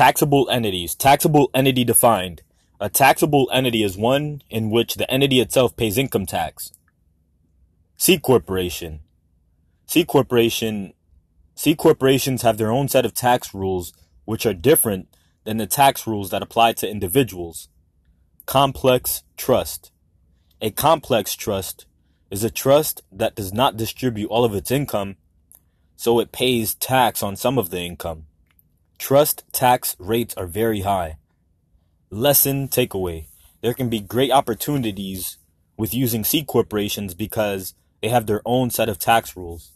Taxable entities. Taxable entity defined. A taxable entity is one in which the entity itself pays income tax. C corporation. C corporation C corporations have their own set of tax rules which are different than the tax rules that apply to individuals. Complex trust. A complex trust is a trust that does not distribute all of its income, so it pays tax on some of the income. Trust tax rates are very high. Lesson takeaway. There can be great opportunities with using C corporations because they have their own set of tax rules.